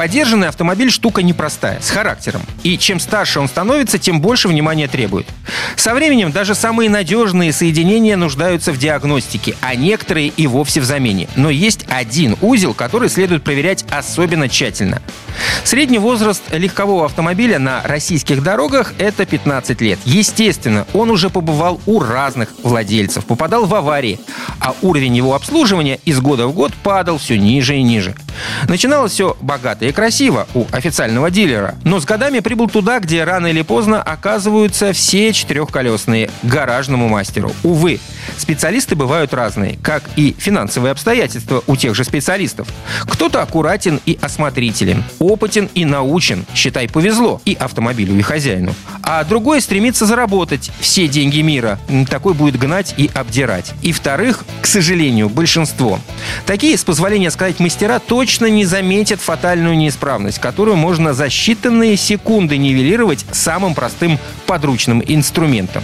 Подержанный автомобиль штука непростая, с характером. И чем старше он становится, тем больше внимания требует. Со временем даже самые надежные соединения нуждаются в диагностике, а некоторые и вовсе в замене. Но есть один узел, который следует проверять особенно тщательно. Средний возраст легкового автомобиля на российских дорогах – это 15 лет. Естественно, он уже побывал у разных владельцев, попадал в аварии, а уровень его обслуживания из года в год падал все ниже и ниже. Начиналось все богато и красиво у официального дилера, но с годами прибыл туда, где рано или поздно оказываются все четырехколесные – гаражному мастеру. Увы, специалисты бывают разные, как и финансовые обстоятельства у тех же специалистов. Кто-то аккуратен и осмотрителен, опытен и научен, считай, повезло и автомобилю, и хозяину. А другой стремится заработать все деньги мира. Такой будет гнать и обдирать. И вторых, к сожалению, большинство. Такие, с позволения сказать мастера, точно не заметят фатальную неисправность, которую можно за считанные секунды нивелировать самым простым подручным инструментом.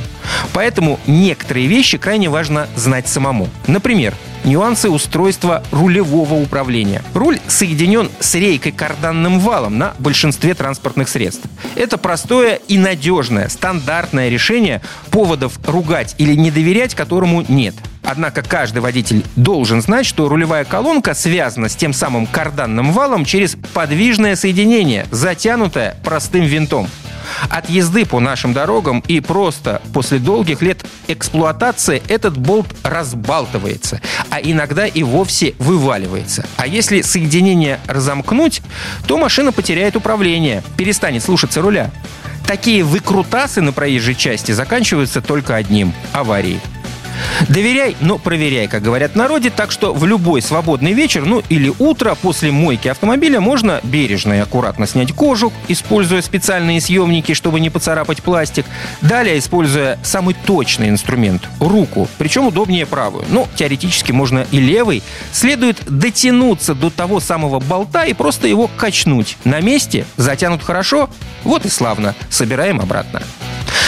Поэтому некоторые вещи крайне важно знать самому. Например, нюансы устройства рулевого управления. Руль соединен с рейкой карданным валом на большинстве транспортных средств. Это простое и надежное, стандартное решение поводов ругать или не доверять которому нет. Однако каждый водитель должен знать, что рулевая колонка связана с тем самым карданным валом через подвижное соединение, затянутое простым винтом. От езды по нашим дорогам и просто после долгих лет эксплуатации этот болт разбалтывается, а иногда и вовсе вываливается. А если соединение разомкнуть, то машина потеряет управление, перестанет слушаться руля. Такие выкрутасы на проезжей части заканчиваются только одним – аварией. Доверяй, но проверяй, как говорят в народе, так что в любой свободный вечер, ну или утро после мойки автомобиля можно бережно и аккуратно снять кожух, используя специальные съемники, чтобы не поцарапать пластик. Далее, используя самый точный инструмент – руку, причем удобнее правую. Но теоретически можно и левой. Следует дотянуться до того самого болта и просто его качнуть. На месте, затянут хорошо, вот и славно. Собираем обратно.